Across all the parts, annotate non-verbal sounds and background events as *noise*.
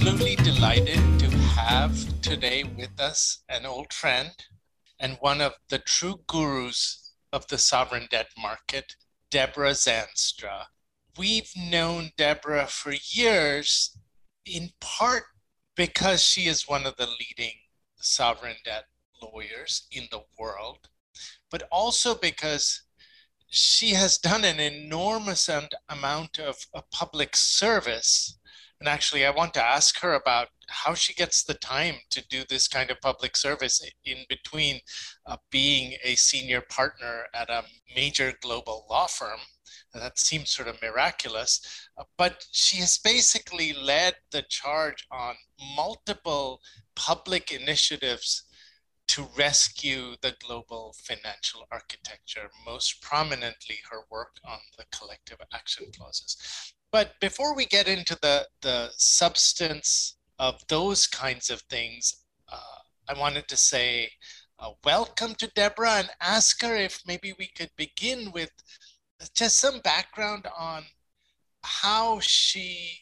absolutely delighted to have today with us an old friend and one of the true gurus of the sovereign debt market, Deborah Zandstra. We've known Deborah for years, in part because she is one of the leading sovereign debt lawyers in the world, but also because she has done an enormous amount of, of public service and actually, I want to ask her about how she gets the time to do this kind of public service in between uh, being a senior partner at a major global law firm. That seems sort of miraculous. Uh, but she has basically led the charge on multiple public initiatives to rescue the global financial architecture, most prominently her work on the collective action clauses. But before we get into the, the substance of those kinds of things, uh, I wanted to say uh, welcome to Deborah and ask her if maybe we could begin with just some background on how she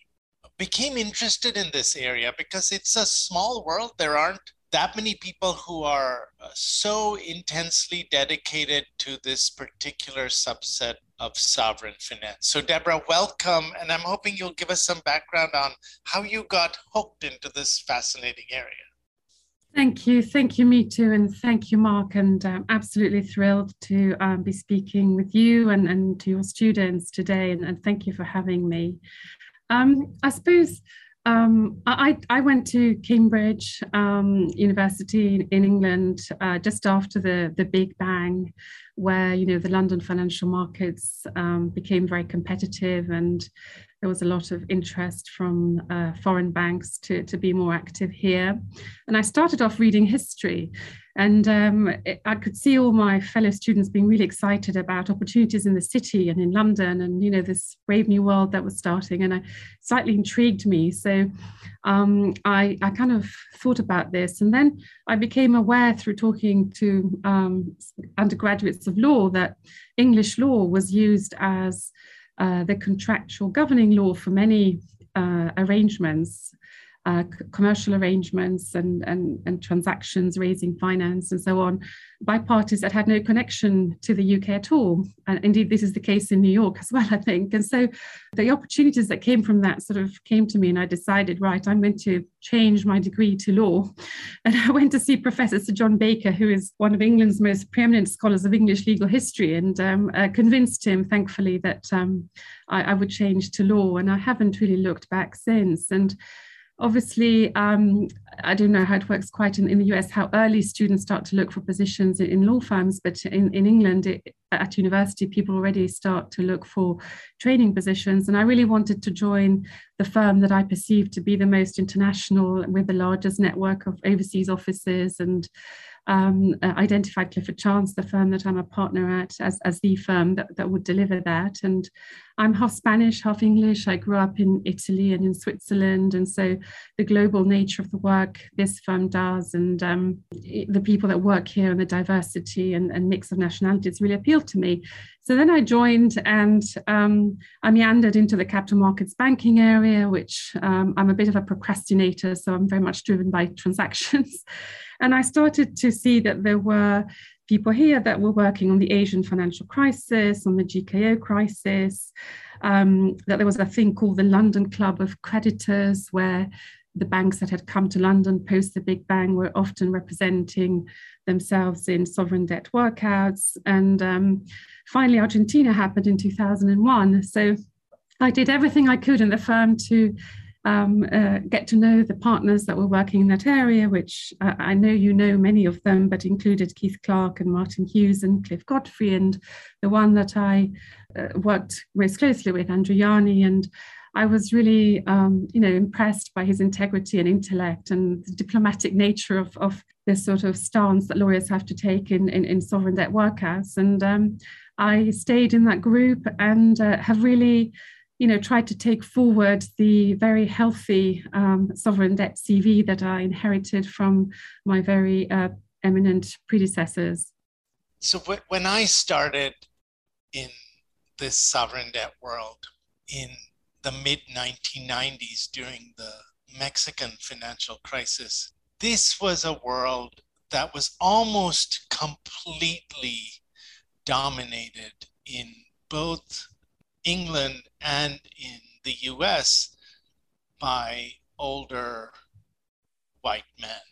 became interested in this area because it's a small world. There aren't that many people who are uh, so intensely dedicated to this particular subset of sovereign finance. So, Deborah, welcome. And I'm hoping you'll give us some background on how you got hooked into this fascinating area. Thank you. Thank you, Mitu. And thank you, Mark. And I'm absolutely thrilled to um, be speaking with you and, and to your students today. And, and thank you for having me. Um, I suppose um, I, I, went to Cambridge um, University in England uh, just after the, the Big Bang, where you know the London financial markets um, became very competitive, and there was a lot of interest from uh, foreign banks to, to be more active here. And I started off reading history, and um, it, I could see all my fellow students being really excited about opportunities in the city and in London and, you know, this brave new world that was starting. And it slightly intrigued me. So um, I, I kind of thought about this. And then I became aware through talking to um, undergraduates of law that English law was used as uh, the contractual governing law for many uh, arrangements uh, commercial arrangements and, and, and transactions raising finance and so on by parties that had no connection to the UK at all. And indeed, this is the case in New York as well, I think. And so the opportunities that came from that sort of came to me, and I decided, right, I'm going to change my degree to law. And I went to see Professor Sir John Baker, who is one of England's most preeminent scholars of English legal history, and um, uh, convinced him, thankfully, that um, I, I would change to law. And I haven't really looked back since. And Obviously, um, I don't know how it works quite in, in, the US, how early students start to look for positions in, in law firms, but in, in England, it, at university, people already start to look for training positions. And I really wanted to join the firm that I perceived to be the most international with the largest network of overseas offices and um, uh, identified Clifford Chance, the firm that I'm a partner at, as, as the firm that, that would deliver that. And I'm half Spanish, half English. I grew up in Italy and in Switzerland. And so the global nature of the work this firm does and um, the people that work here and the diversity and, and, mix of nationalities really appealed to me. So then I joined and um, I meandered into the capital markets banking area, which um, I'm a bit of a procrastinator. So I'm very much driven by *laughs* transactions. And I started to see that there were people here that were working on the Asian financial crisis, on the GKO crisis, um, that there was a thing called the London Club of Creditors, where the banks that had come to London post the Big Bang were often representing themselves in sovereign debt workouts. And um, finally, Argentina happened in 2001. So I did everything I could in the firm to um, uh, get to know the partners that were working in that area, which uh, I know you know many of them, but included Keith Clark and Martin Hughes and Cliff Godfrey, and the one that I uh, worked most closely with, Andrew Yianni. And I was really, um, you know, impressed by his integrity and intellect and the diplomatic nature of, of this sort of stance that lawyers have to take in, in, in sovereign debt workouts. And um, I stayed in that group and uh, have really you know, tried to take forward the very healthy um, sovereign debt CV that I inherited from my very uh, eminent predecessors. So when I started in this sovereign debt world in the mid 1990s during the Mexican financial crisis, this was a world that was almost completely dominated in both England and in the US by older white men.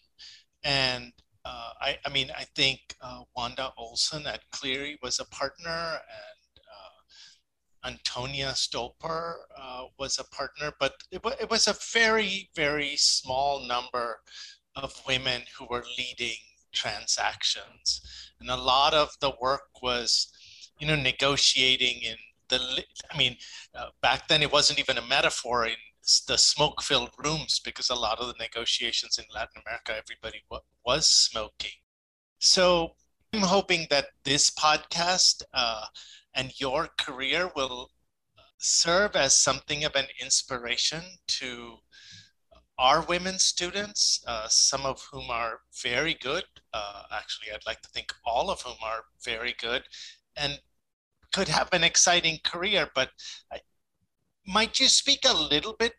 And uh, I, I, mean, I think uh, Wanda Olson at Cleary was a partner, and uh, Antonia Stolper uh, was a partner, but it, it was a very, very small number of women who were leading transactions. And a lot of the work was, you know, negotiating in the, I mean, uh, back then it wasn't even a metaphor in the smoke filled rooms because a lot of the negotiations in Latin America, everybody w- was smoking. So I'm hoping that this podcast uh, and your career will serve as something of an inspiration to our women students, uh, some of whom are very good. Uh, actually, I'd like to think all of whom are very good and could have an exciting career. But I, might you speak a little bit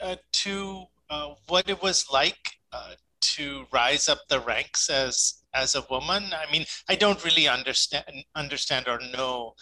uh, to uh, what it was like uh, to rise up the ranks as as a woman? I mean, I don't really understand understand or know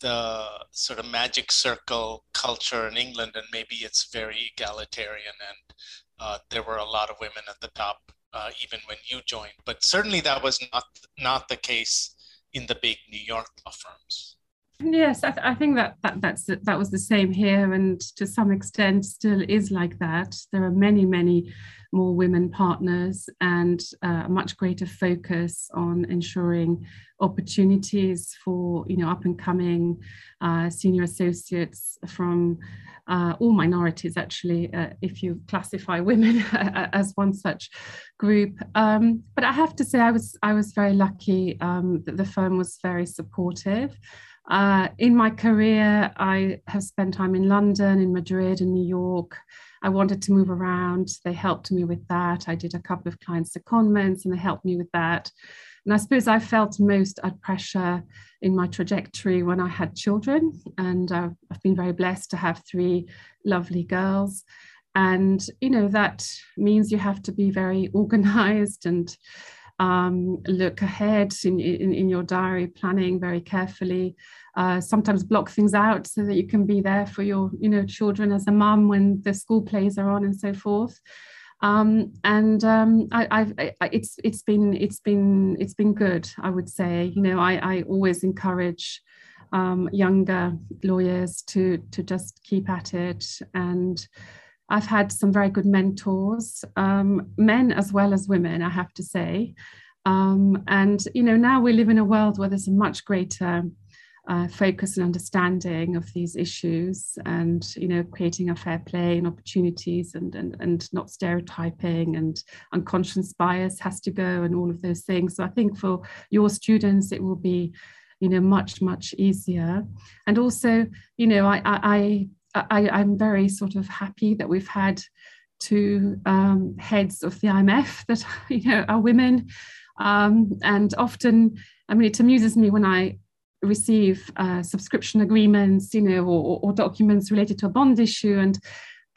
the sort of magic circle culture in England, and maybe it's very egalitarian, and uh, there were a lot of women at the top uh, even when you joined. But certainly that was not not the case in the big New York law firms. Yes, I, th- I, think that, that that's that was the same here, and to some extent still is like that. There are many, many more women partners, and uh, a much greater focus on ensuring opportunities for you know up and coming uh, senior associates from uh, all minorities. Actually, uh, if you classify women *laughs* as one such group, um, but I have to say I was I was very lucky um, that the firm was very supportive. Uh, in my career, I have spent time in London, in Madrid, in New York. I wanted to move around. They helped me with that. I did a couple of client secondments and they helped me with that. And I suppose I felt most at pressure in my trajectory when I had children. And uh, I've been very blessed to have three lovely girls. And, you know, that means you have to be very *laughs* organized and um, look ahead in, in, in, your diary, planning very carefully. Uh, sometimes block things out so that you can be there for your you know children as a mum when the school plays are on and so forth. Um, and um, I, I, it's it's been it's been it's been good. I would say you know I, I always encourage um, younger lawyers to to just keep at it and I've had some very good mentors, um, men as well as women, I have to say. Um, and, you know, now we live in a world where there's a much greater uh, focus and understanding of these issues and, you know, creating a fair play and opportunities and, and, and not stereotyping and unconscious bias has to go and all of those things. So I think for your students, it will be you know much much easier and also you know i i I, I'm very sort of happy that we've had two um, heads of the IMF that *laughs* you know are women, um, and often, I mean, it amuses me when I receive uh, subscription agreements, you know, or, or, documents related to a bond issue, and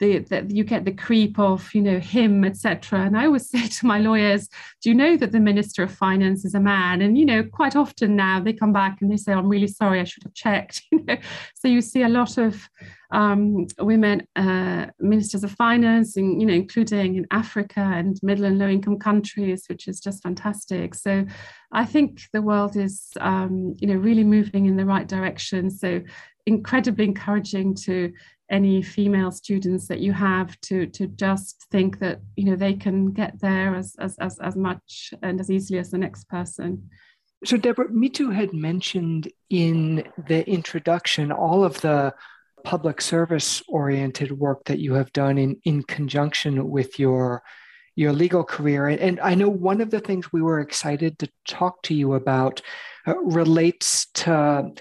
the, the, you get the creep of, you know, him, etc. And I always *laughs* say to my lawyers, do you know that the Minister of Finance is a man? And, you know, quite often now they come back and they say, I'm really sorry, I should have checked. *laughs* You know? So you see a lot of um, women uh, ministers of finance, in, you know, including in Africa and middle and low income countries, which is just fantastic. So I think the world is, um, you know, really moving in the right direction. So incredibly encouraging to any female students that you have to to just think that you know they can get there as as as, as much and as easily as the next person. So deborah mitu had mentioned in the introduction all of the public service oriented work that you have done in in conjunction with your your legal career. And i know one of the things we were excited to talk to you about uh, relates to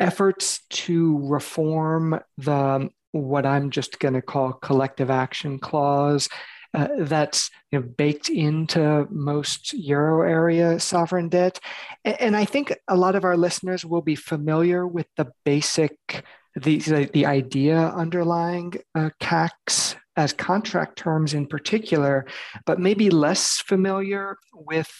efforts to reform the what I'm just going to call collective action clause uh, that's you know, baked into most euro area sovereign debt. And, and, I think a lot of our listeners will be familiar with the basic, the, the, the idea underlying uh, CACS as contract terms in particular, but maybe less familiar with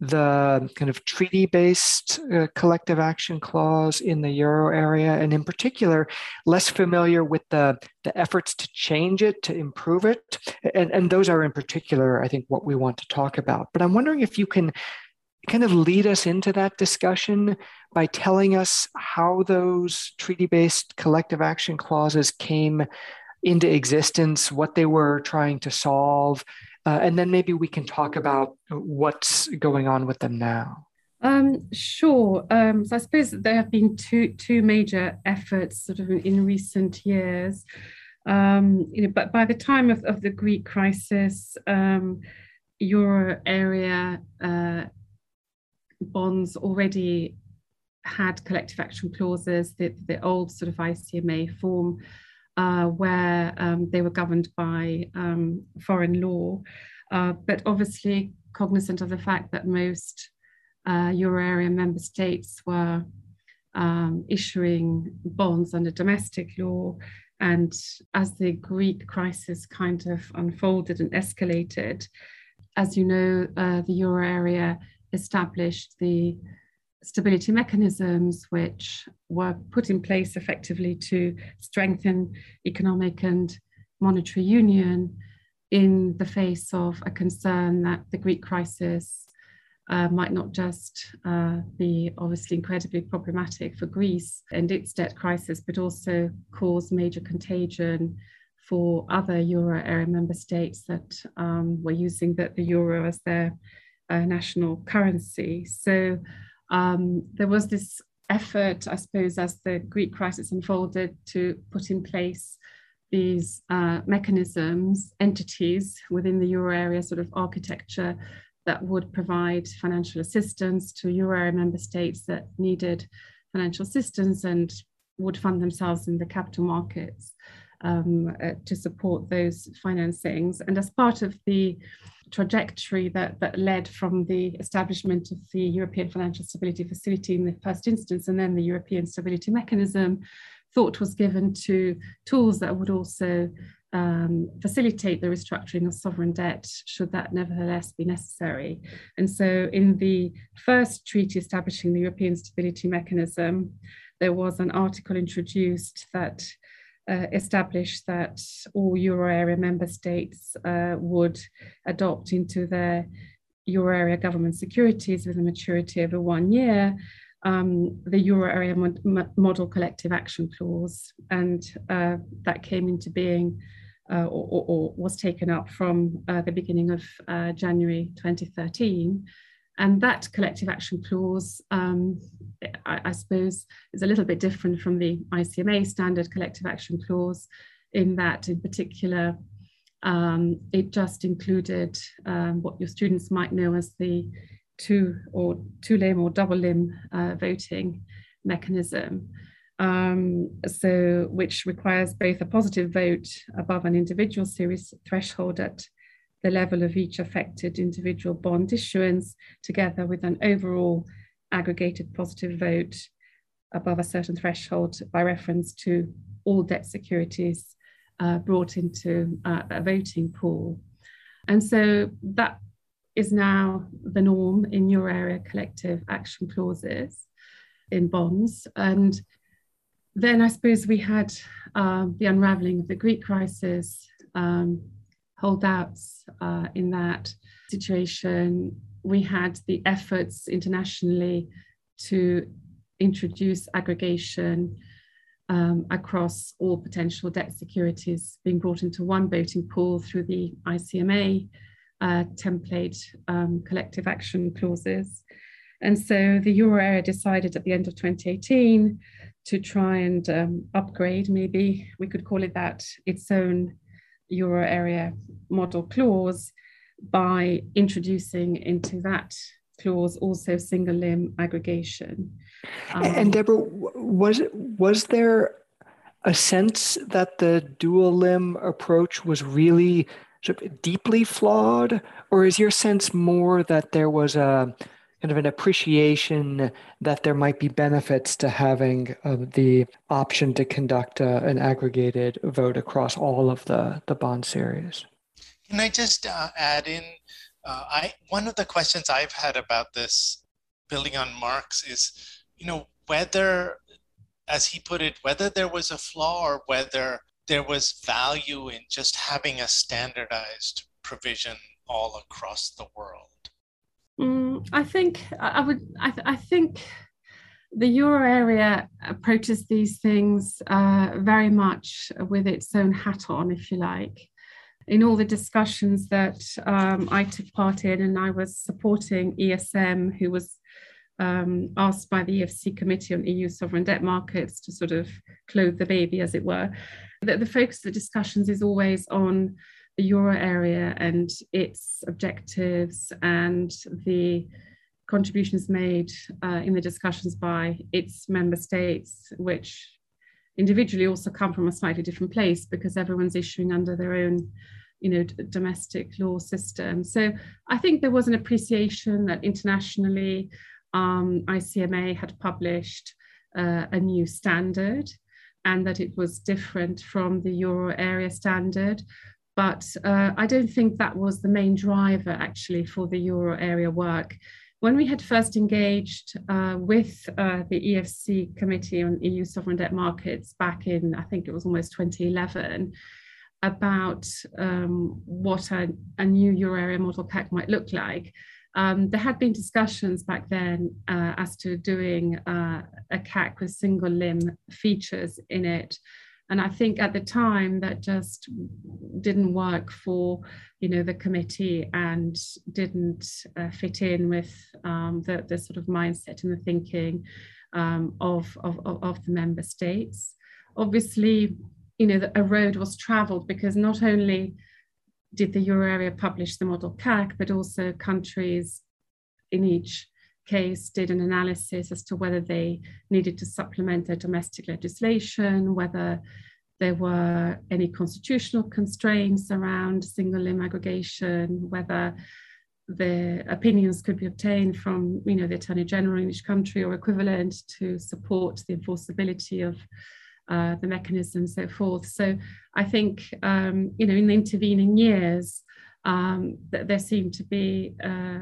the kind of treaty based uh, collective action clause in the euro area, and in particular, less familiar with the, the efforts to change it, to improve it. And, and those are in particular, I think, what we want to talk about. But I'm wondering if you can kind of lead us into that discussion by telling us how those treaty based collective action clauses came into existence, what they were trying to solve, uh, and then maybe we can talk about what's going on with them now. Um, sure. Um, so I suppose there have been two two major efforts sort of in recent years. Um, you know, but by the time of, of the Greek crisis, um, euro area uh, bonds already had collective action clauses. The, the old sort of ICMA form uh, where um, they were governed by um, foreign law, uh, but obviously cognizant of the fact that most uh, euro area member states were um, issuing bonds under domestic law. And as the Greek crisis kind of unfolded and escalated, as you know, uh, the euro area established the stability mechanisms which were put in place effectively to strengthen economic and monetary union in the face of a concern that the Greek crisis uh, might not just uh, be obviously incredibly problematic for Greece and its debt crisis, but also cause major contagion for other euro area member states that um, were using the, the euro as their uh, national currency. So um, there was this effort, I suppose, as the Greek crisis unfolded, to put in place these uh, mechanisms, entities within the euro area sort of architecture that would provide financial assistance to euro area member states that needed financial assistance and would fund themselves in the capital markets um, uh, to support those financings. And as part of the trajectory that, that led from the establishment of the European Financial Stability Facility in the first instance and then the European Stability Mechanism, thought was given to tools that would also um, facilitate the restructuring of sovereign debt should that nevertheless be necessary. And so in the first treaty establishing the European Stability Mechanism, there was an article introduced that uh, established that all euro area member states uh, would adopt into their euro area government securities with a maturity over one year um, the euro area mod model collective action clause. And uh, that came into being uh, or, or, or, was taken up from uh, the beginning of January 2013 and that collective action clause, um, I, I, suppose, is a little bit different from the ICMA standard collective action clause in that, in particular, um, it just included um, what your students might know as the two or two limb or double limb uh, voting mechanism. Um, so which requires both a positive vote above an individual series threshold at the level of each affected individual bond issuance, together with an overall aggregated positive vote above a certain threshold by reference to all debt securities uh, brought into uh, a voting pool. And so that is now the norm in euro area collective action clauses in bonds. And then I suppose we had um, the unraveling of the Greek crisis, um, holdouts uh, in that situation. We had the efforts internationally to introduce aggregation um, across all potential debt securities being brought into one voting pool through the ICMA uh, template um, collective action clauses. And so the euro area decided at the end of 2018 to try and um, upgrade, maybe we could call it that, its own euro area model clause by introducing into that clause also single limb aggregation. Um, and Deborah, was was there a sense that the dual limb approach was really sort of deeply flawed, or is your sense more that there was a kind of an appreciation that there might be benefits to having uh, the option to conduct uh, an aggregated vote across all of the, the bond series. Can I just uh, add in? Uh, I one of the questions I've had about this, building on Mark's, is, you know, whether, as he put it, whether there was a flaw or whether there was value in just having a standardized provision all across the world. Mm, I think I would. I, I, think the euro area approaches these things uh, very much with its own hat on, if you like. In all the discussions that um, I took part in, and I was supporting ESM, who was um, asked by the EFC Committee on EU sovereign debt markets to sort of clothe the baby, as it were. The, the focus of the discussions is always on euro area and its objectives and the contributions made uh, in the discussions by its member states, which individually also come from a slightly different place because everyone's issuing under their own you know domestic law system. So i think there was an appreciation that internationally um, icma had published uh, a new standard and that it was different from the euro area standard but uh, I don't think that was the main driver actually for the euro area work. When we had first engaged uh, with uh, the EFC Committee on EU Sovereign Debt Markets back in, I think it was almost 2011, about um, what a, a, new euro area model pack might look like, um, there had been discussions back then uh, as to doing uh, a CAC with single limb features in it and I think at the time that just didn't work for you know the committee and didn't uh, fit in with um, the, the sort of mindset and the thinking um, of, of, of the member states. Obviously, you know, a road was traveled because not only did the euro area publish the model CAC, but also countries in each case did an analysis as to whether they needed to supplement their domestic legislation, whether there were any constitutional constraints around single limb aggregation, whether the opinions could be obtained from you know, the Attorney General in each country or equivalent to support the enforceability of uh, the mechanism so forth. So I think, um, you know, in the intervening years, um, that there seemed to be uh,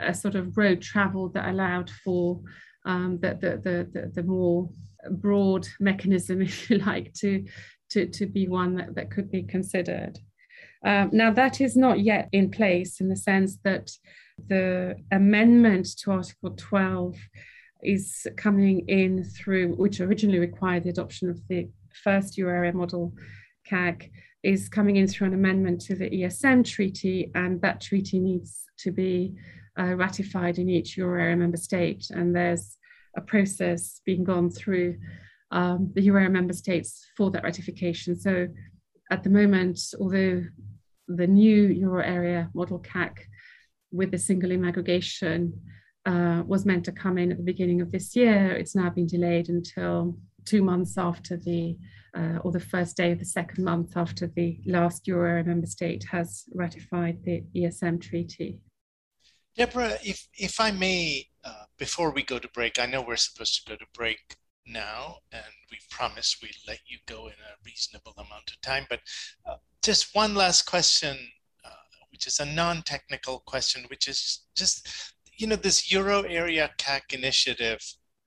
a sort of road travel that allowed for um, the, the, the, the, more broad mechanism, *laughs* if you like, to, to, to be one that, that could be considered. Um, now, that is not yet in place in the sense that the amendment to Article 12 is coming in through, which originally required the adoption of the first euro area model CAC, is coming in through an amendment to the ESM treaty, and that treaty needs to be uh, ratified in each euro area member state. And there's a process being gone through um, the euro area member states for that ratification. So at the moment, although the new euro area model CAC with the single limb aggregation uh, was meant to come in at the beginning of this year, it's now been delayed until two months after the uh, or the first day of the second month after the last euro area member state has ratified the ESM treaty. Deborah, if, if I may, uh, before we go to break, I know we're supposed to go to break now, and we promised we'd let you go in a reasonable amount of time, but uh, just one last question, uh, which is a non-technical question, which is just, you know, this Euro area CAC initiative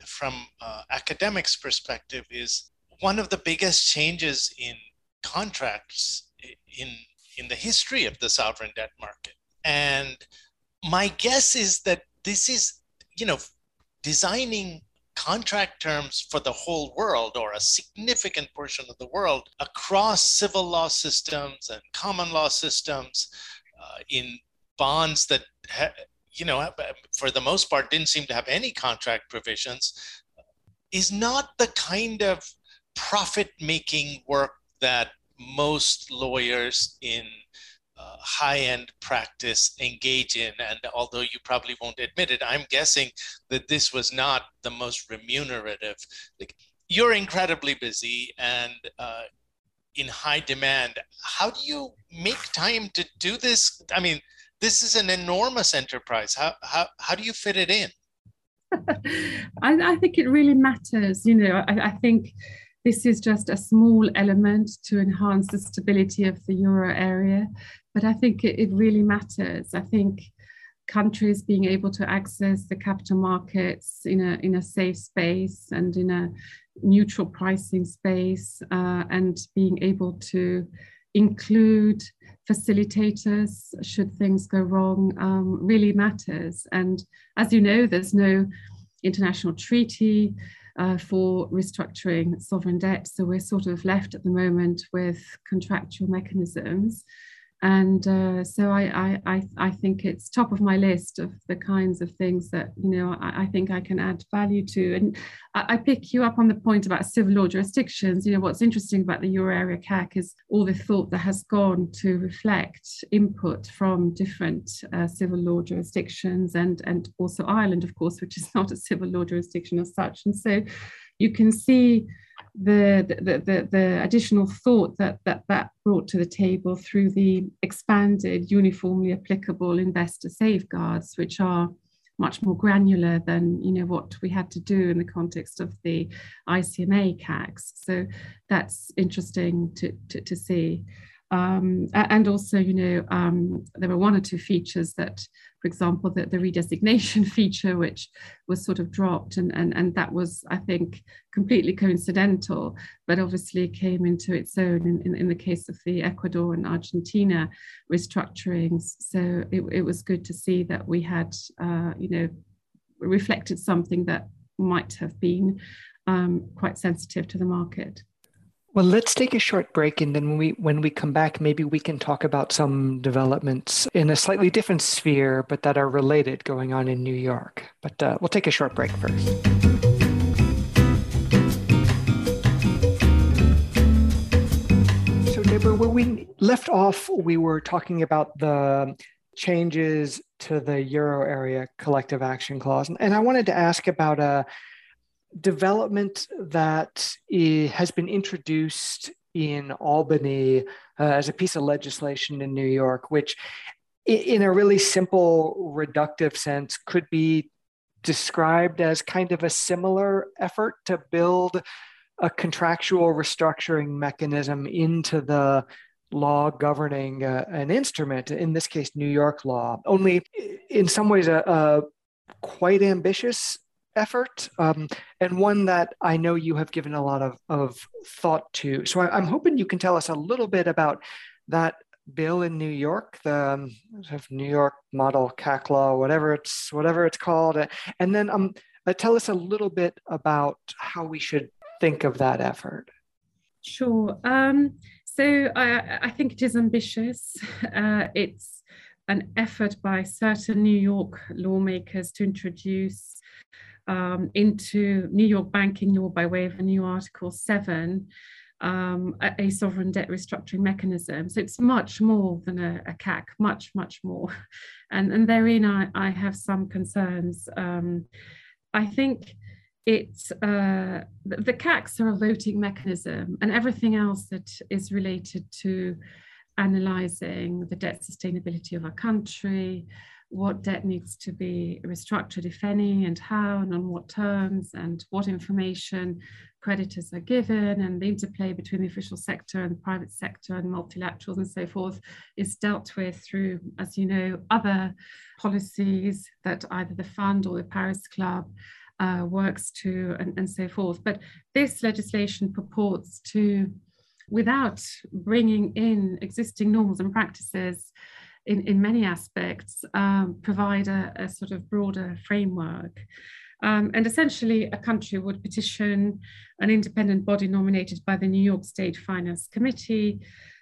from uh, academics perspective is one of the biggest changes in contracts in in the history of the sovereign debt market. And my guess is that this is you know designing contract terms for the whole world or a significant portion of the world across civil law systems and common law systems uh, in bonds that ha- you know for the most part didn't seem to have any contract provisions is not the kind of profit making work that most lawyers in uh, high end practice engage in. And although you probably won't admit it, I'm guessing that this was not the most remunerative. Like, you're incredibly busy and uh, in high demand. How do you make time to do this? I mean, this is an enormous enterprise. How, how, how do you fit it in? *laughs* I, I, think it really matters. You know, I, I, think this is just a small element to enhance the stability of the euro area, but I think it, it really matters. I think countries being able to access the capital markets in a in a safe space and in a neutral pricing space, uh, and being able to include facilitators should things go wrong um, really matters. And as you know, there's no international treaty uh, for restructuring sovereign debt. So we're sort of left at the moment with contractual mechanisms and uh, so I, I, I think it's top of my list of the kinds of things that you know I, I think I can add value to. And I, I, pick you up on the point about civil law jurisdictions. You know what's interesting about the Euro area CAC is all the thought that has gone to reflect input from different uh, civil law jurisdictions and and also Ireland, of course, which is *laughs* not a civil law jurisdiction as such. And so you can see the, the, the, additional thought that, that that brought to the table through the expanded uniformly applicable investor safeguards, which are much more granular than you know what we had to do in the context of the ICMA CACs. So that's interesting to, to, to see. Um, and also, you know, um, there were one or two features that, for example, the, the redesignation *laughs* feature, which was sort of dropped, and, and, and that was, I think, completely coincidental, but obviously came into its own in, in, in the case of the Ecuador and Argentina restructurings. So it, it was good to see that we had, uh, you know, reflected something that might have been um, quite sensitive to the market. Well, let's take a short break, and then when we when we come back, maybe we can talk about some developments in a slightly different sphere, but that are related going on in New York. But uh, we'll take a short break first. So, Deborah, where we left off, we were talking about the changes to the euro area collective action clause, and I wanted to ask about a development that has been introduced in Albany uh, as a piece of legislation in New York, which, in a really simple, reductive sense, could be described as kind of a similar effort to build a contractual restructuring mechanism into the law governing uh, an instrument, in this case, New York law, only in some ways a, a quite ambitious effort um, and one that I know you have given a lot of, of thought to. So I, am hoping you can tell us a little bit about that bill in New York, the um, New York Model CAC Law, whatever it's whatever it's called, and then um, uh, tell us a little bit about how we should think of that effort. Sure. Um, so I, I, think it is ambitious. *laughs* Uh, it's an effort by certain New York lawmakers to introduce um, into New York banking law by way of a new Article 7, um, a, sovereign debt restructuring mechanism. So it's much more than a, a CAC, much, much more. *laughs* And, and therein I, I have some concerns. Um, I think it's uh, the, the CACs are a voting mechanism and everything else that is related to analyzing the debt sustainability of a country, what debt needs to be restructured, if any, and how, and on what terms, and what information creditors are given, and the interplay between the official sector and the private sector and multilaterals and so forth is dealt with through, as you know, other policies that either the fund or the Paris Club uh, works to, and, and so forth. But this legislation purports to, without bringing in existing norms and practices, in, in many aspects, um, provide a, a, sort of broader framework. Um, and essentially, a country would petition an independent body nominated by the New York State Finance Committee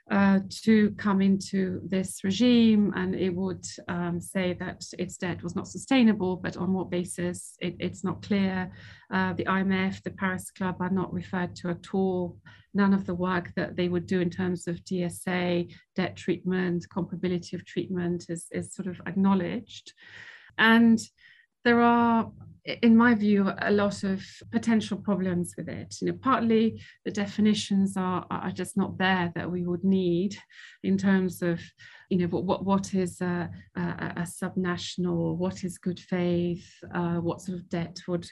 uh, to come into this regime, and it would um, say that its debt was not sustainable, but on what basis, it, it's not clear. Uh, the IMF, the Paris Club are not referred to at all. None of the work that they would do in terms of DSA, debt treatment, comparability of treatment is, is sort of acknowledged. And there are in my view, a lot of potential problems with it. You know, partly the definitions are, are just not there that we would need in terms of you know, what what, what is a, a, a subnational, what is good faith, uh, what sort of debt would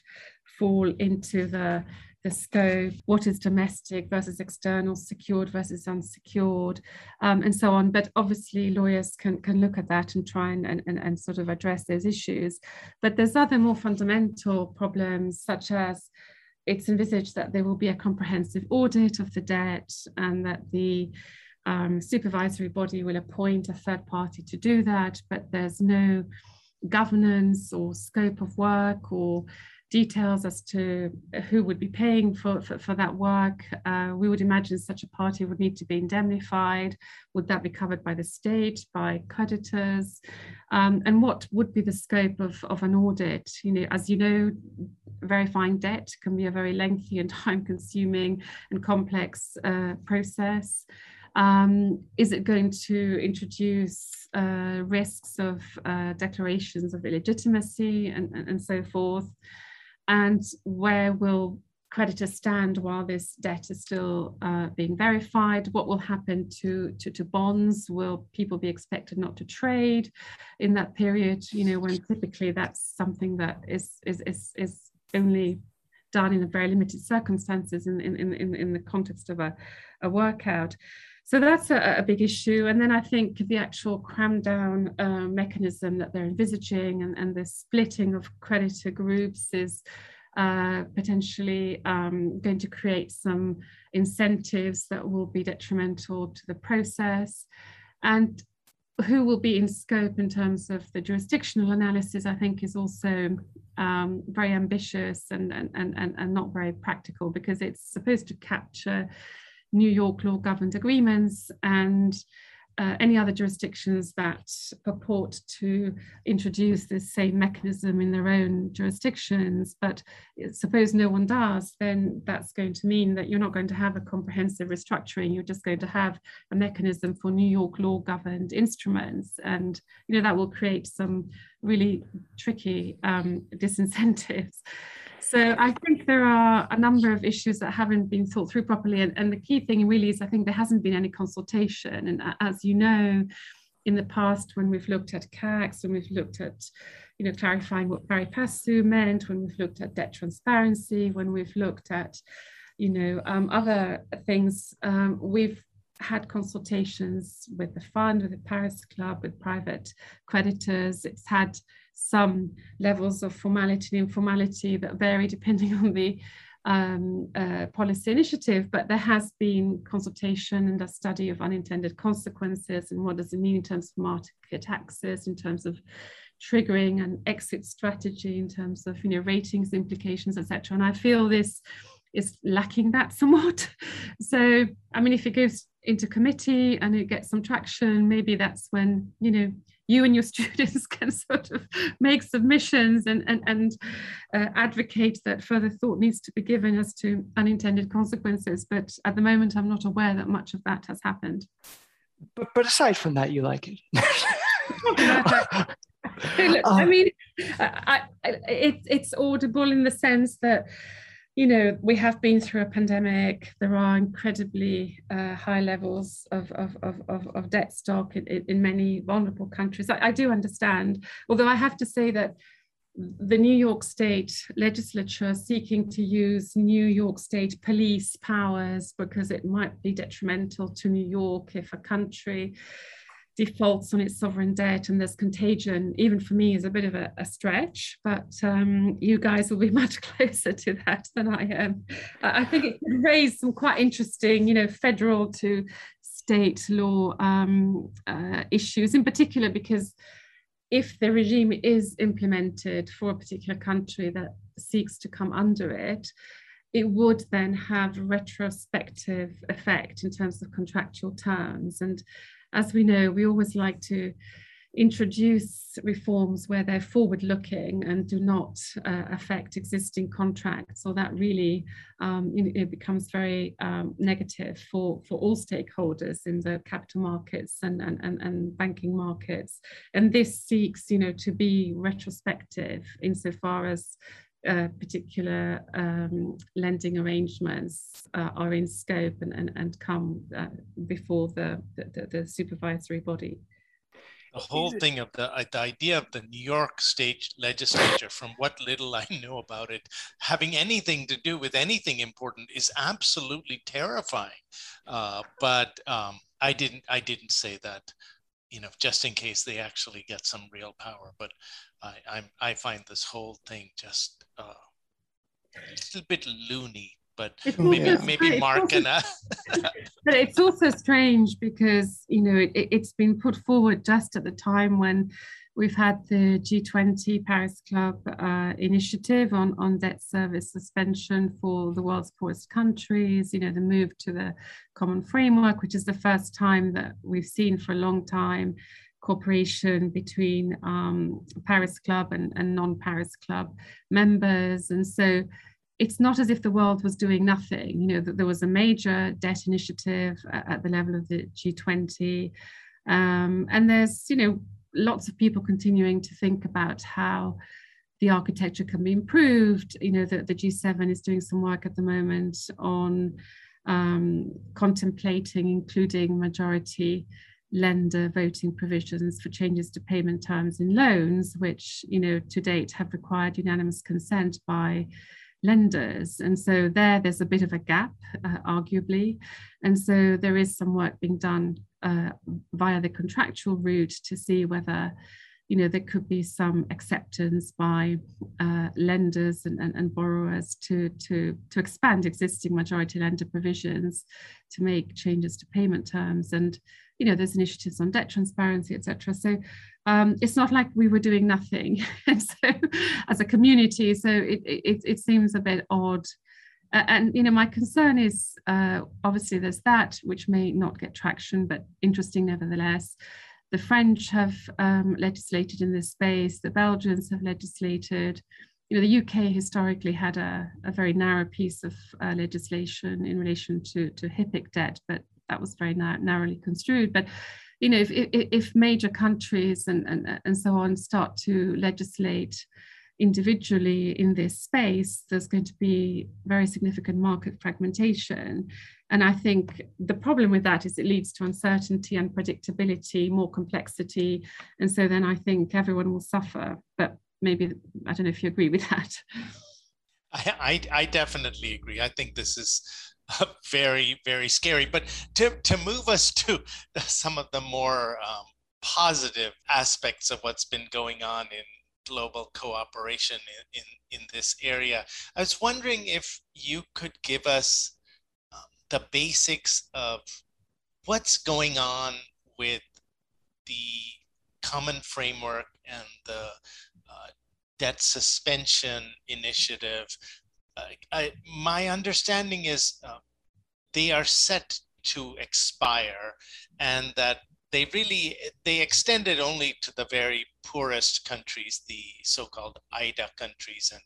fall into the the scope, what is domestic versus external, secured versus unsecured, um, and so on. But obviously, lawyers can, can look at that and try and, and, and sort of address those issues. But there's other more fundamental problems, such as it's envisaged that there will be a comprehensive audit of the debt and that the um, supervisory body will appoint a third party to do that, but there's no governance or scope of work or details as to who would be paying for, for, for that work. Uh, we would imagine such a party would need to be indemnified. Would that be covered by the state, by creditors? Um, and what would be the scope of, of an audit? You know, as you know, verifying debt can be a very lengthy and *laughs* time consuming and complex uh, process. Um, is it going to introduce uh, risks of uh, declarations of illegitimacy and, and, and, so forth? And where will creditors stand while this debt is still uh, being verified? What will happen to, to, to, bonds? Will people be expected not to trade in that period? You know, when typically that's something that is, is, is, is only done in very limited circumstances in, in, in, in the context of a, a workout. So that's a, a, big issue. And then I think the actual cram down uh, mechanism that they're envisaging and, and the splitting of creditor groups is uh, potentially um, going to create some incentives that will be detrimental to the process. And who will be in scope in terms of the jurisdictional analysis, I think is also um, very ambitious and, and, and, and not very practical because it's supposed to capture New York law governed agreements and uh, any other jurisdictions that purport to introduce this same mechanism in their own jurisdictions, but suppose no one does, then that's going to mean that you're not going to have a comprehensive restructuring. You're just going to have a mechanism for New York law governed instruments. And, you know, that will create some really tricky um, *laughs* disincentives. So I think there are a number of issues that haven't been thought through properly. And, and the key thing really is I think there hasn't been any consultation. And as you know, in the past, when we've looked at CACs, when we've looked at you know, clarifying what pari passu meant, when we've looked at debt transparency, when we've looked at, you know, um, other things, um, we've had consultations with the fund, with the Paris Club, with private creditors. It's had some levels of formality and informality that vary depending on the um, uh, policy initiative, but there has been consultation and a study of unintended consequences and what does it mean in terms of market access, in terms of triggering an exit strategy, in terms of you know ratings implications, etc. And I feel this is lacking that somewhat. *laughs* So I mean, if it goes into committee and it gets some traction, maybe that's when you know you and your *laughs* students can sort of make submissions and, and, and uh, advocate that further thought needs to be given as to unintended consequences. But at the moment, I'm not aware that much of that has happened. But, but aside from that, you like it. *laughs* Look, I um, mean, I, I, it, it's audible in the sense that you know, we have been through a pandemic. There are incredibly uh, high levels of, of, of, of, debt stock in, in many vulnerable countries. I, I do understand, although I have to say that the New York State legislature seeking to use New York State police powers because it might be detrimental to New York if a country defaults on its sovereign debt and there's contagion, even for me, is a bit of a, a stretch. But um, you guys will be *laughs* much closer to that than I am. I think it could raise some quite interesting, you know, federal to state law um, uh, issues, in particular because if the regime is implemented for a particular country that seeks to come under it, it would then have retrospective effect in terms of contractual terms. And as we know, we always like to introduce reforms where they're forward looking and do not uh, affect existing contracts. So that really um, it becomes very um, negative for, for all stakeholders in the capital markets and, and, and, and banking markets. And this seeks you know to be retrospective insofar as uh, particular um, lending arrangements uh, are in scope and, and, and come uh, before the, the, the, supervisory body. the whole thing of the, uh, the idea of the New York state legislature, from what little I *laughs* know about it, having anything to do with anything important is absolutely terrifying. Uh, but um, I didn't I didn't say that, you know, just in case they actually get some real power. But I I'm, I find this whole thing just uh, a little bit loony but it's maybe maybe Mark and I. *laughs* but it's also strange because you know it, has been put forward just at the time when we've had the G20 Paris Club uh, initiative on on debt service suspension for the world's poorest countries. You know the move to the common framework, which is the first time that we've seen for a long time cooperation between um, Paris Club and, and non-Paris Club members, and so it's not as if the world was doing nothing. You know, that there was a major debt initiative at the level of the G20. Um, and there's, you know, lots of people continuing to think about how the architecture can be improved. You know, that the G7 is doing some work at the moment on um, contemplating including majority lender voting provisions for changes to payment terms in loans, which, you know, to date have required unanimous consent by lenders. And so there, there's a bit of a gap, uh, arguably. And so there is some work being done uh, via the contractual route to see whether you know, there could be some acceptance by uh, lenders and, and, and, borrowers to, to, to expand existing majority lender provisions to make changes to payment terms. And, you know, there's initiatives on debt transparency, etc. So um, it's not like we were doing nothing *laughs* so, as a community. So it, it, it seems a bit odd. And you know, my concern is uh, obviously there's that which may not get traction, but interesting nevertheless. The French have um, legislated in this space. The Belgians have legislated. You know, the UK historically had a, a very narrow piece of uh, legislation in relation to, to HIPC debt, but that was very narrowly construed. But you know, if, if, if major countries and, and, and so on start to legislate individually in this space, there's going to be very significant market fragmentation. And I think the problem with that is it leads to uncertainty, unpredictability, more complexity. And so then I think everyone will suffer. But maybe, I don't know if you agree with that. *laughs* I, I, I definitely agree. I think this is *laughs* very, very scary. But to, to move us to *laughs* some of the more um, positive aspects of what's been going on in global cooperation in, in, in this area, I was wondering if you could give us um, the basics of what's going on with the common framework and the uh, debt suspension initiative. I, my understanding is uh, they are set to expire and that they really they extended only to the very poorest countries the so-called IDA countries and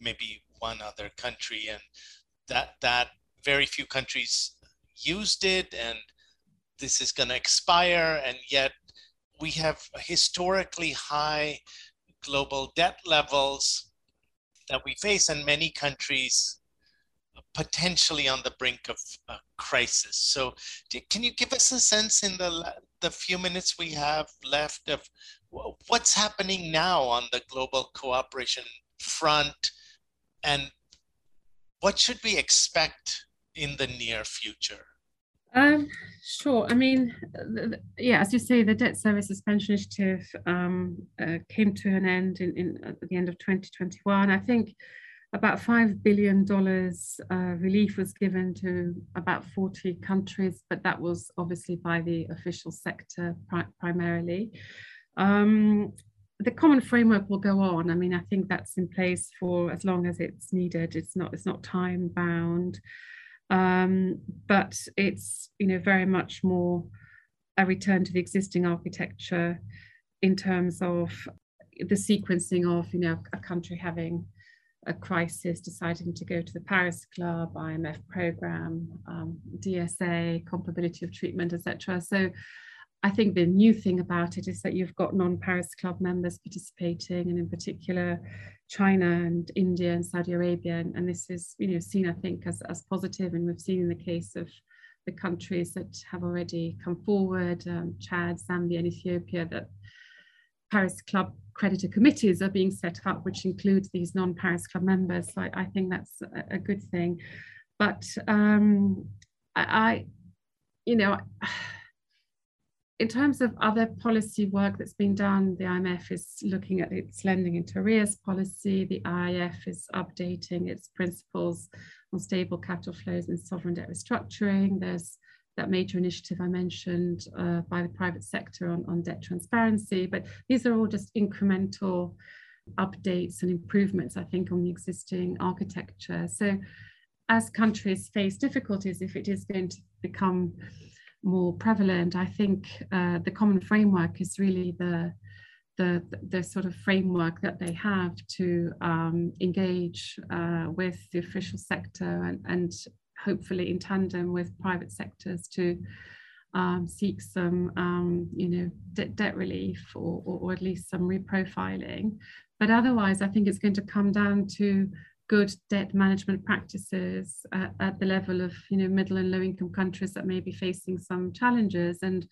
maybe one other country and that that very few countries used it and this is going to expire and yet we have historically high global debt levels that we face in many countries potentially on the brink of a crisis. So can you give us a sense in the, the few minutes we have left of what's happening now on the global cooperation front and what should we expect in the near future? Um, sure. I mean, yeah, as you say, the debt service suspension initiative um, uh, came to an end in, in, at the end of 2021. I think about $5 billion uh, relief was given to about 40 countries, but that was obviously by the official sector pri primarily. Um, the common framework will go on. I mean, I think that's in place for as long as it's needed. It's not, it's not time bound. Um, but it's you know very much more a return to the existing architecture in terms of the sequencing of you know a country having a crisis, deciding to go to the Paris Club, IMF program, um, DSA, comparability of treatment, etc. So I think the new thing about it is that you've got non-Paris Club members participating, and in particular, China and India and Saudi Arabia. And, and, this is, you know, seen, I think, as, as positive. And we've seen in the case of the countries that have already come forward, um, Chad, Zambia, and Ethiopia, that Paris Club creditor committees are being set up, which includes these non-Paris Club members. So I, I think that's a, a, good thing. But um, I, I, you know, *sighs* in terms of other policy work that's been done, the IMF is looking at its lending into arrears policy. The IIF is updating its principles on stable capital flows and sovereign debt restructuring. There's that major initiative I mentioned uh, by the private sector on, on debt transparency. But these are all just incremental updates and improvements, I think, on the existing architecture. So as countries face difficulties, if it is going to become more prevalent, I think uh, the common framework is really the, the, the sort of framework that they have to um, engage uh, with the official sector and, and hopefully in tandem with private sectors to um, seek some, um, you know, de debt relief or, or, or, at least some reprofiling. But otherwise, I think it's going to come down to good debt management practices at, at the level of, you know, middle and low income countries that may be facing some challenges. And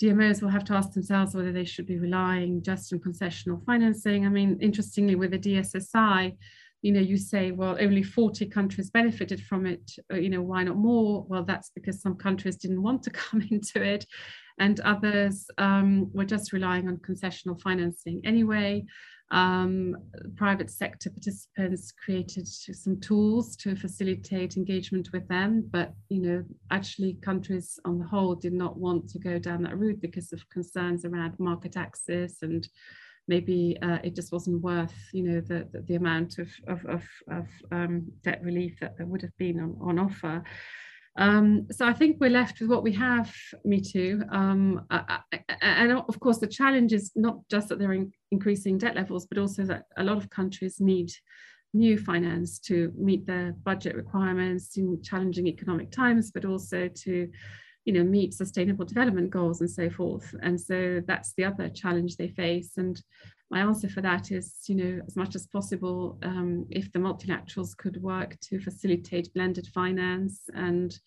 DMOs will have to ask themselves whether they should be relying just on concessional financing. I mean, interestingly, with the DSSI, you know, you say, well, only 40 countries benefited from it, uh, you know, why not more? Well, that's because some countries didn't want to *laughs* come into it and others um, were just relying on concessional financing anyway. Um, private sector participants created some tools to facilitate engagement with them, but you know, actually countries on the whole did not want to go down that route because of concerns around market access and maybe uh, it just wasn't worth you know the the, the amount of of, of, of um, debt relief that there would have been on, on offer. Um, so I think we're left with what we have, Mitu. Um, and of course, the challenge is not just that they're in increasing debt levels, but also that a lot of countries need new finance to meet their budget requirements in challenging economic times, but also to you know, meet sustainable development goals and so forth. And so that's the other challenge they face. And my answer for that is, you know, as much as possible, um, if the multilaterals could work to facilitate blended finance and,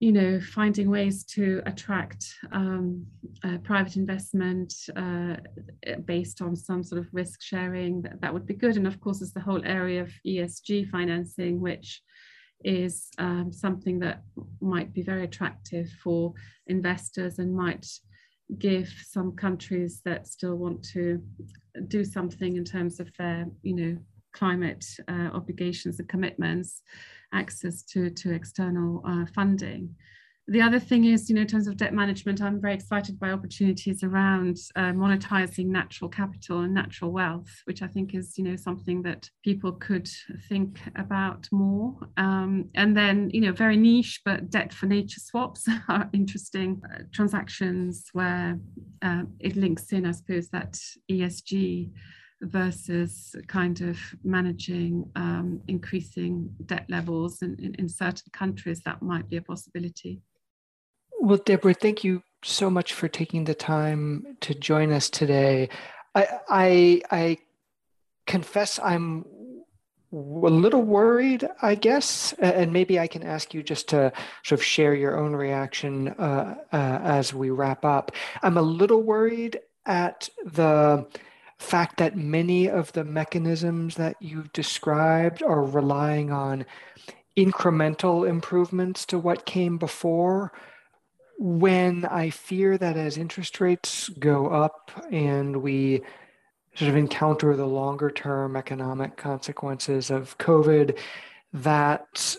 you know, finding ways to attract um, uh, private investment uh, based on some sort of risk sharing, that, that would be good. And of course, there's the whole area of ESG financing, which is um, something that might be very attractive for investors and might give some countries that still want to do something in terms of their, you know, climate uh, obligations and commitments, access to, to external uh, funding the other thing is, you know, in terms of debt management, I'm very excited by opportunities around uh, monetizing natural capital and natural wealth, which I think is, you know, something that people could think about more. Um, and then, you know, very niche, but debt for nature swaps *laughs* are interesting uh, transactions where uh, it links in, I suppose, that ESG versus kind of managing um, increasing debt levels in, in, in certain countries that might be a possibility. Well, Deborah, thank you so much for taking the time to join us today. I, I, I confess I'm a little worried, I guess, and maybe I can ask you just to sort of share your own reaction uh, uh, as we wrap up. I'm a little worried at the fact that many of the mechanisms that you've described are relying on incremental improvements to what came before when I fear that as interest rates go up and we sort of encounter the longer term economic consequences of COVID, that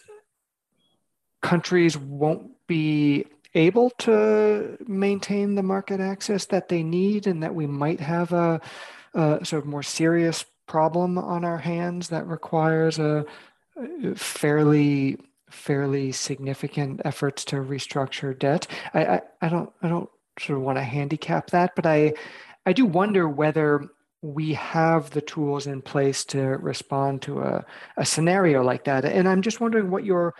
countries won't be able to maintain the market access that they need, and that we might have a, a sort of more serious problem on our hands that requires a fairly fairly significant efforts to restructure debt. I, I, I don't I don't sort of want to handicap that, but I I do wonder whether we have the tools in place to respond to a, a scenario like that. And I'm just wondering what your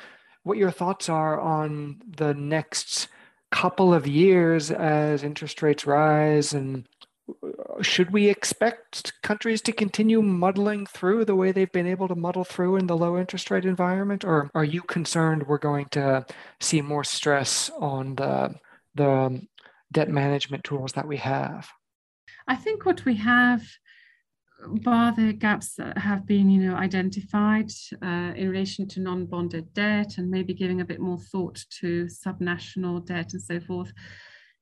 what your thoughts are on the next couple of years as interest rates rise and should we expect countries to continue muddling through the way they've been able to muddle through in the low interest rate environment, or are you concerned we're going to see more stress on the the debt management tools that we have? I think what we have, bar the gaps that have been, you know, identified uh, in relation to non-bonded debt and maybe giving a bit more thought to subnational debt and so forth,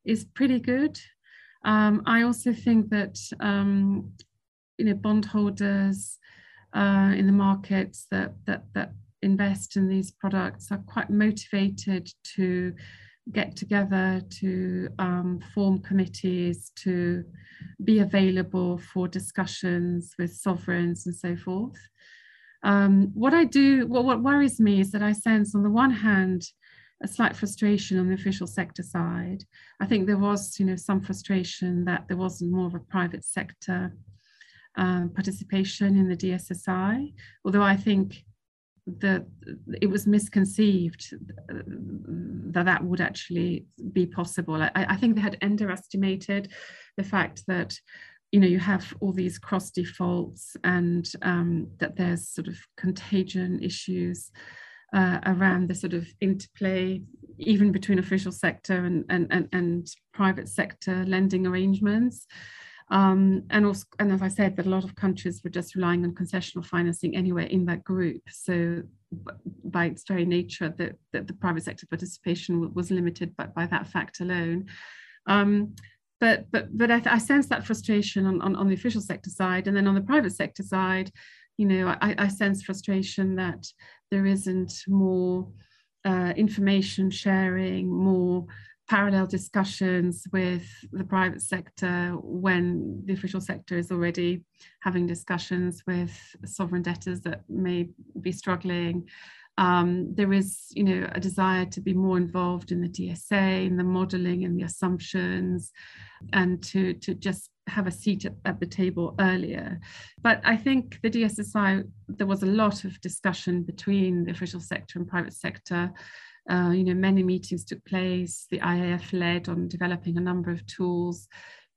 is pretty good. Um, I also think that um, you know bondholders uh, in the markets that that that invest in these products are quite motivated to get together to um, form committees to be available for discussions with sovereigns and so forth. Um, what I do, what, what worries me is that I sense on the one hand a slight frustration on the official sector side. I think there was, you know, some frustration that there wasn't more of a private sector um, participation in the DSSI, although I think that it was misconceived that that would actually be possible. I, I think they had underestimated the fact that you know you have all these cross defaults and um, that there's sort of contagion issues uh, around the sort of interplay even between official sector and, and, and, and private sector lending arrangements. Um, and also, and as I said, that a lot of countries were just relying on concessional financing anyway in that group. So by its very nature, that the, the, private sector participation was limited by, by that fact alone. Um, but but but I, I, sense that frustration on, on, on the official sector side, and then on the private sector side, you know, I, I sense frustration that there isn't more uh, information sharing, more parallel discussions with the private sector when the official sector is already having discussions with sovereign debtors that may be struggling. Um, there is, you know, a desire to be more involved in the DSA, in the modelling and the assumptions, and to to just have a seat at, at, the table earlier. But I think the DSSI, there was a lot of discussion between the official sector and private sector. Uh, you know, many meetings took place. The IIF led on developing a number of tools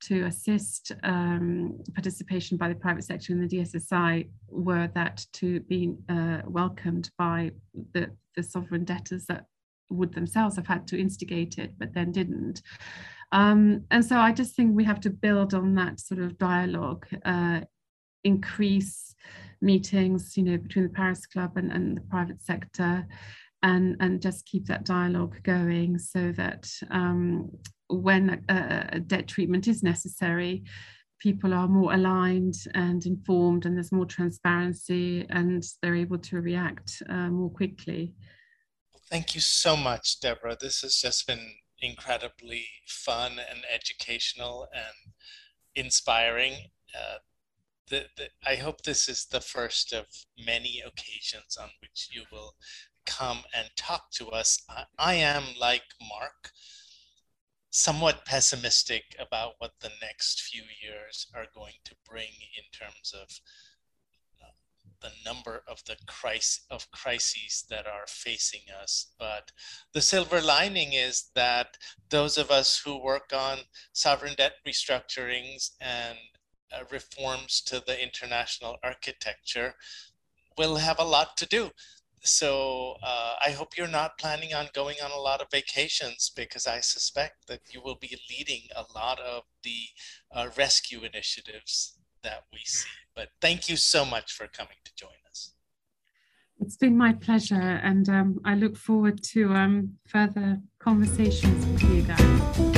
to assist um, participation by the private sector in the DSSI were that to be uh, welcomed by the, the sovereign debtors that would themselves have had to instigate it, but then didn't. Um, and so I just think we have to build on that sort of dialogue, uh, increase meetings, you know, between the Paris Club and, and the private sector, and, and just keep that dialogue going so that um, when a, a debt treatment is necessary, people are more aligned and informed and there's more transparency and they're able to react uh, more quickly. Thank you so much, Deborah. This has just been incredibly fun and educational and inspiring. Uh, the, the, I hope this is the first of many occasions on which you will come and talk to us. I, I am, like Mark, somewhat pessimistic about what the next few years are going to bring in terms of the number of the crisis of crises that are facing us. But the silver lining is that those of us who work on sovereign debt restructurings and uh, reforms to the international architecture will have a lot to do. So uh, I hope you're not planning on going on a lot of vacations because I suspect that you will be leading a lot of the uh, rescue initiatives that we see. But thank you so much for coming to join us. It's been my pleasure, and um, I look forward to um, further conversations with you guys.